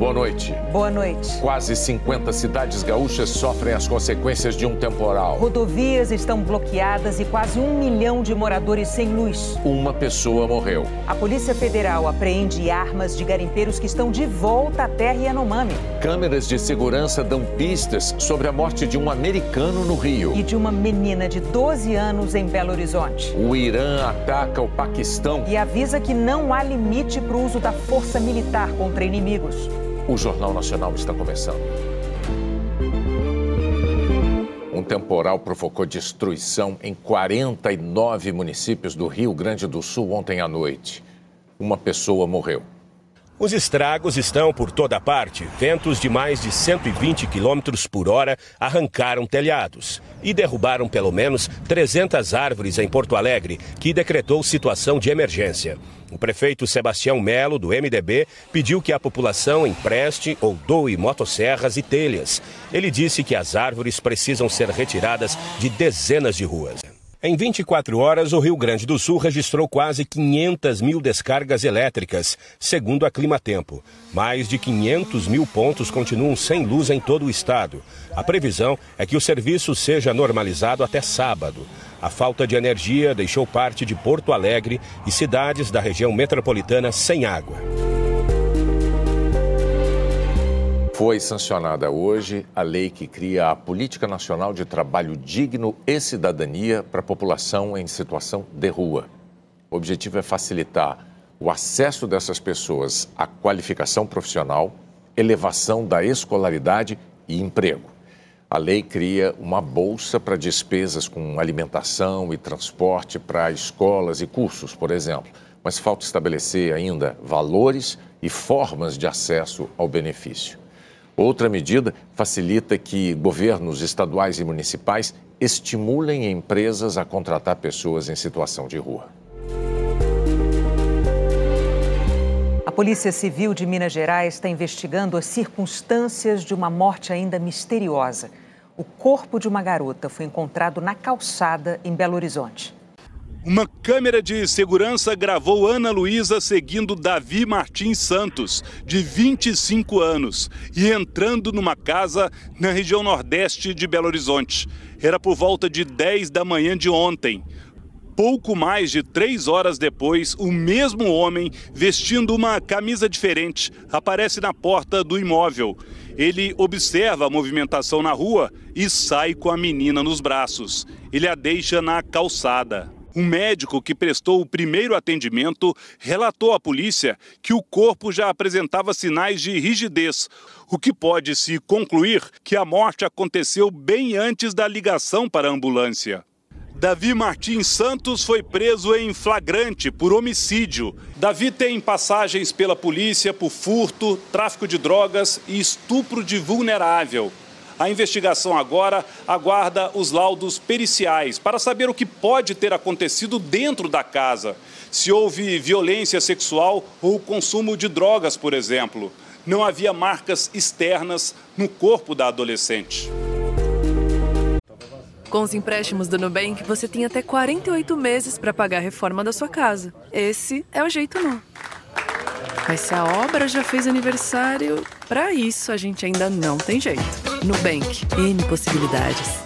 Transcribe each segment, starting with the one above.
Boa noite. Boa noite. Quase 50 cidades gaúchas sofrem as consequências de um temporal. Rodovias estão bloqueadas e quase um milhão de moradores sem luz. Uma pessoa morreu. A Polícia Federal apreende armas de garimpeiros que estão de volta à terra Yanomami. Câmeras de segurança dão pistas sobre a morte de um americano no Rio. E de uma menina de 12 anos em Belo Horizonte. O Irã ataca o Paquistão. E avisa que não há limite para o uso da força militar contra inimigos. O Jornal Nacional está começando. Um temporal provocou destruição em 49 municípios do Rio Grande do Sul ontem à noite. Uma pessoa morreu. Os estragos estão por toda parte. Ventos de mais de 120 km por hora arrancaram telhados e derrubaram pelo menos 300 árvores em Porto Alegre, que decretou situação de emergência. O prefeito Sebastião Melo, do MDB, pediu que a população empreste ou doe motosserras e telhas. Ele disse que as árvores precisam ser retiradas de dezenas de ruas. Em 24 horas, o Rio Grande do Sul registrou quase 500 mil descargas elétricas, segundo a Climatempo. Mais de 500 mil pontos continuam sem luz em todo o estado. A previsão é que o serviço seja normalizado até sábado. A falta de energia deixou parte de Porto Alegre e cidades da região metropolitana sem água. Foi sancionada hoje a lei que cria a Política Nacional de Trabalho Digno e Cidadania para a população em situação de rua. O objetivo é facilitar o acesso dessas pessoas à qualificação profissional, elevação da escolaridade e emprego. A lei cria uma bolsa para despesas com alimentação e transporte para escolas e cursos, por exemplo, mas falta estabelecer ainda valores e formas de acesso ao benefício. Outra medida facilita que governos estaduais e municipais estimulem empresas a contratar pessoas em situação de rua. A Polícia Civil de Minas Gerais está investigando as circunstâncias de uma morte ainda misteriosa. O corpo de uma garota foi encontrado na calçada em Belo Horizonte. Uma câmera de segurança gravou Ana Luísa seguindo Davi Martins Santos, de 25 anos, e entrando numa casa na região nordeste de Belo Horizonte. Era por volta de 10 da manhã de ontem. Pouco mais de três horas depois, o mesmo homem, vestindo uma camisa diferente, aparece na porta do imóvel. Ele observa a movimentação na rua e sai com a menina nos braços. Ele a deixa na calçada. Um médico que prestou o primeiro atendimento relatou à polícia que o corpo já apresentava sinais de rigidez, o que pode se concluir que a morte aconteceu bem antes da ligação para a ambulância. Davi Martins Santos foi preso em flagrante por homicídio. Davi tem passagens pela polícia por furto, tráfico de drogas e estupro de vulnerável. A investigação agora aguarda os laudos periciais para saber o que pode ter acontecido dentro da casa. Se houve violência sexual ou consumo de drogas, por exemplo. Não havia marcas externas no corpo da adolescente. Com os empréstimos do Nubank, você tem até 48 meses para pagar a reforma da sua casa. Esse é o jeito não. Mas se a obra já fez aniversário, para isso a gente ainda não tem jeito. Nubank, N possibilidades.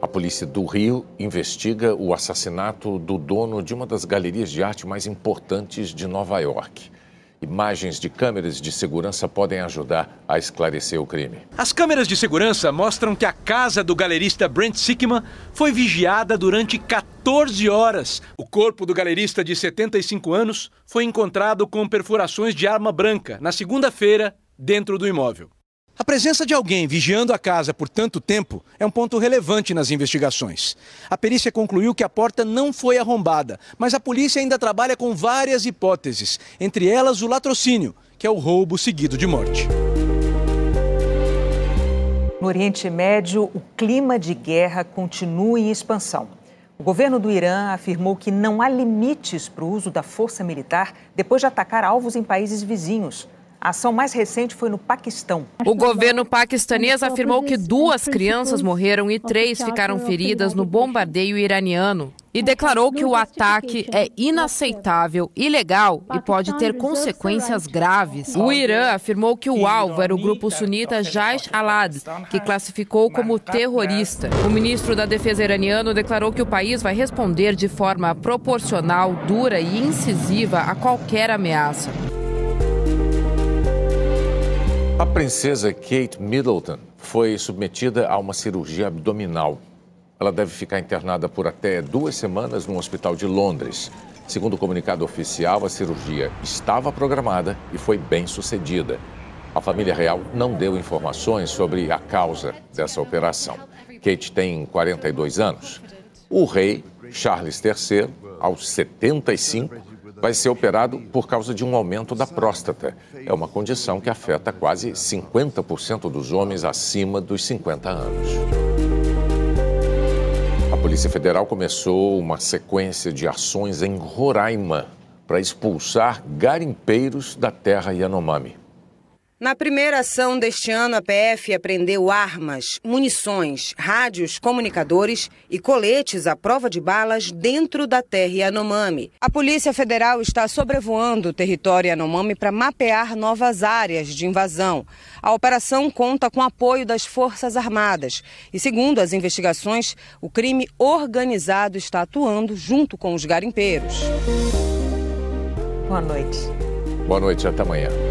A polícia do Rio investiga o assassinato do dono de uma das galerias de arte mais importantes de Nova York. Imagens de câmeras de segurança podem ajudar a esclarecer o crime. As câmeras de segurança mostram que a casa do galerista Brent Sickman foi vigiada durante 14 horas. O corpo do galerista de 75 anos foi encontrado com perfurações de arma branca na segunda-feira dentro do imóvel. A presença de alguém vigiando a casa por tanto tempo é um ponto relevante nas investigações. A perícia concluiu que a porta não foi arrombada, mas a polícia ainda trabalha com várias hipóteses, entre elas o latrocínio, que é o roubo seguido de morte. No Oriente Médio, o clima de guerra continua em expansão. O governo do Irã afirmou que não há limites para o uso da força militar depois de atacar alvos em países vizinhos. A ação mais recente foi no Paquistão. O governo paquistanês afirmou que duas crianças morreram e três ficaram feridas no bombardeio iraniano. e declarou que o ataque é inaceitável, ilegal e pode ter consequências graves. O Irã afirmou que o alvo era o grupo sunita Jaish al-Ad, que classificou como terrorista. O ministro da Defesa iraniano declarou que o país vai responder de forma proporcional, dura e incisiva a qualquer ameaça. A princesa Kate Middleton foi submetida a uma cirurgia abdominal. Ela deve ficar internada por até duas semanas no hospital de Londres. Segundo o comunicado oficial, a cirurgia estava programada e foi bem sucedida. A família real não deu informações sobre a causa dessa operação. Kate tem 42 anos. O rei Charles III, aos 75, vai ser operado por causa de um aumento da próstata. É uma condição que afeta quase 50% dos homens acima dos 50 anos. A Polícia Federal começou uma sequência de ações em Roraima para expulsar garimpeiros da terra Yanomami. Na primeira ação deste ano, a PF apreendeu armas, munições, rádios, comunicadores e coletes à prova de balas dentro da terra Yanomami. A Polícia Federal está sobrevoando o território Yanomami para mapear novas áreas de invasão. A operação conta com apoio das Forças Armadas e, segundo as investigações, o crime organizado está atuando junto com os garimpeiros. Boa noite. Boa noite, até amanhã.